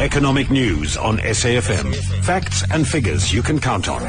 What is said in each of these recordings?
Economic news on SAfm. Facts and figures you can count on.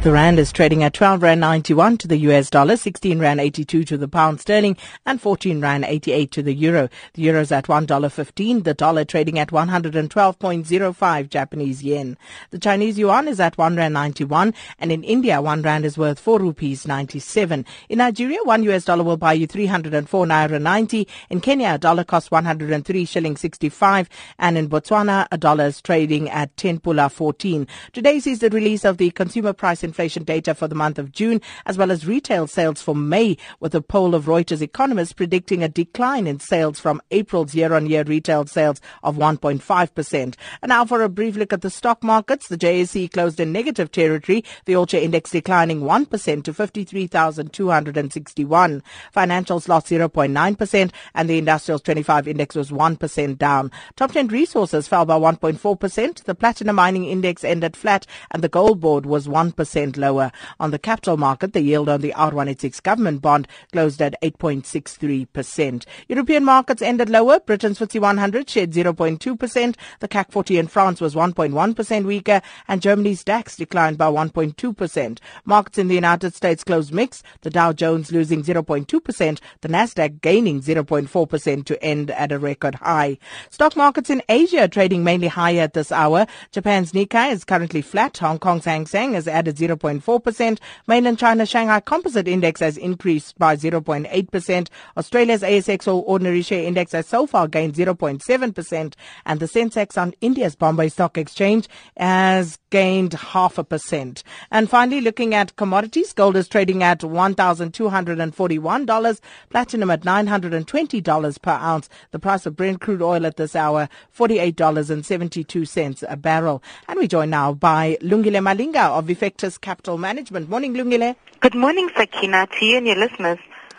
The rand is trading at 12 rand 91 to the US dollar, 16 rand 82 to the pound sterling, and 14 rand 88 to the euro. The euro is at $1.15, the dollar trading at 112.05 Japanese yen. The Chinese yuan is at 1 rand 91, and in India, 1 rand is worth 4 rupees 97. In Nigeria, 1 US dollar will buy you 304 naira 90. In Kenya, a dollar costs 103 shilling 65, and in Botswana, a dollar is trading at 10 pula 14. Today sees the release of the consumer price inflation data for the month of June, as well as retail sales for May, with a poll of Reuters economists predicting a decline in sales from April's year-on-year retail sales of 1.5%. And now for a brief look at the stock markets. The JSE closed in negative territory, the Share Index declining 1% to 53,261. Financials lost 0.9% and the Industrials 25 Index was 1% down. Top 10 resources fell by 1.4%. The Platinum Mining Index ended flat and the Gold Board was 1% lower. On the capital market, the yield on the R186 government bond closed at 8.63%. European markets ended lower. Britain's FTSE 100 shed 0.2%. The CAC 40 in France was 1.1% weaker and Germany's DAX declined by 1.2%. Markets in the United States closed mixed. The Dow Jones losing 0.2%. The Nasdaq gaining 0.4% to end at a record high. Stock markets in Asia are trading mainly higher at this hour. Japan's Nikkei is currently flat. Hong Kong's Hang Seng has added 0. 0.4%. Mainland China Shanghai Composite Index has increased by 0.8%. Australia's ASX All Ordinary Share Index has so far gained 0.7%. And the Sensex on India's Bombay Stock Exchange has gained half a percent. And finally, looking at commodities, gold is trading at $1,241, platinum at $920 per ounce. The price of Brent crude oil at this hour, $48.72 a barrel. And we join now by Lungile Malinga of Effectus Capital Management. Morning, Lungile. Good morning, Sakina, to you and your listeners.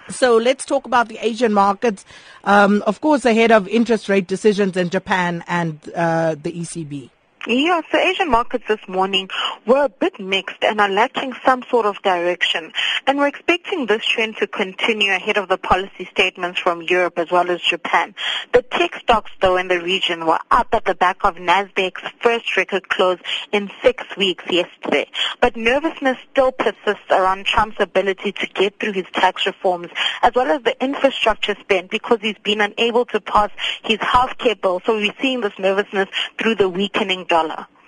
So let's talk about the Asian markets. Um, of course, ahead of interest rate decisions in Japan and uh, the ECB. Yeah, so Asian markets this morning were a bit mixed and are lacking some sort of direction. And we're expecting this trend to continue ahead of the policy statements from Europe as well as Japan. The tech stocks, though, in the region were up at the back of Nasdaq's first record close in six weeks yesterday. But nervousness still persists around Trump's ability to get through his tax reforms as well as the infrastructure spend because he's been unable to pass his healthcare bill. So we're seeing this nervousness through the weakening dollar dollar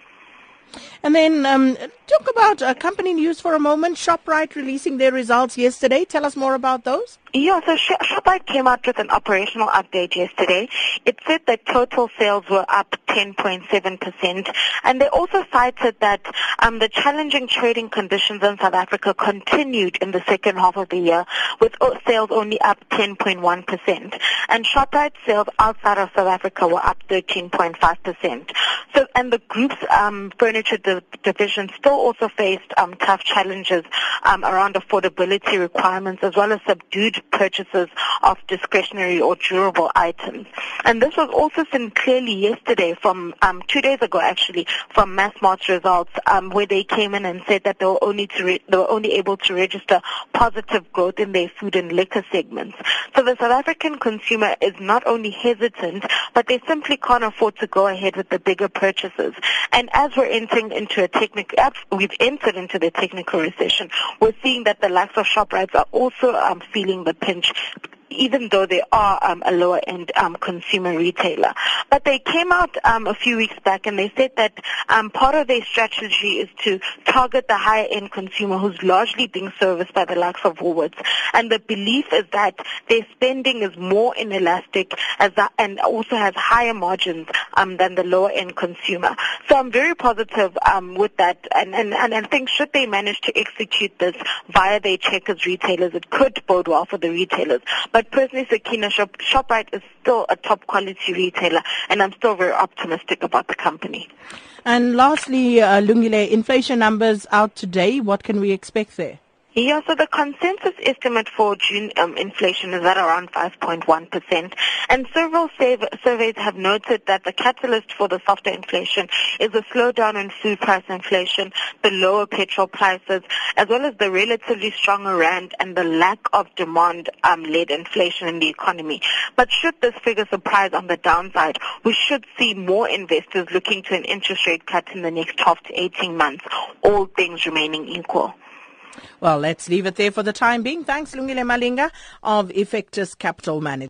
and then um, talk about uh, company news for a moment. Shoprite releasing their results yesterday. Tell us more about those. Yeah, so Shoprite came out with an operational update yesterday. It said that total sales were up 10.7%, and they also cited that um, the challenging trading conditions in South Africa continued in the second half of the year, with sales only up 10.1%. And Shoprite sales outside of South Africa were up 13.5%. So, and the group's um, furniture di- division still also faced um, tough challenges um, around affordability requirements as well as subdued purchases of discretionary or durable items. And this was also seen clearly yesterday from um, two days ago, actually, from Massmart's results, um, where they came in and said that they were only re- they were only able to register positive growth in their food and liquor segments. So the South African consumer is not only hesitant, but they simply can't afford to go ahead with the bigger purchases. And as we're entering into a technical, we've entered into the technical recession, we're seeing that the likes of Shoprites are also um, feeling the pinch even though they are um, a lower end um, consumer retailer. But they came out um, a few weeks back and they said that um, part of their strategy is to target the higher end consumer who's largely being serviced by the likes of Woolworths. And the belief is that their spending is more inelastic as that, and also has higher margins um, than the lower end consumer. So I'm very positive um, with that and, and, and I think should they manage to execute this via their Checkers retailers, it could bode well for the retailers. But but personally, Sakina, Shop, Shoprite is still a top quality retailer, and I'm still very optimistic about the company. And lastly, uh, Lungile, inflation numbers out today. What can we expect there? Yeah, so the consensus estimate for June um, inflation is at around 5.1%. And several surveys have noted that the catalyst for the softer inflation is a slowdown in food price inflation, the lower petrol prices, as well as the relatively stronger rand and the lack of demand-led um, inflation in the economy. But should this figure surprise on the downside, we should see more investors looking to an interest rate cut in the next 12 to 18 months, all things remaining equal. Well, let's leave it there for the time being. Thanks, Lungile Malinga of Effectus Capital Management.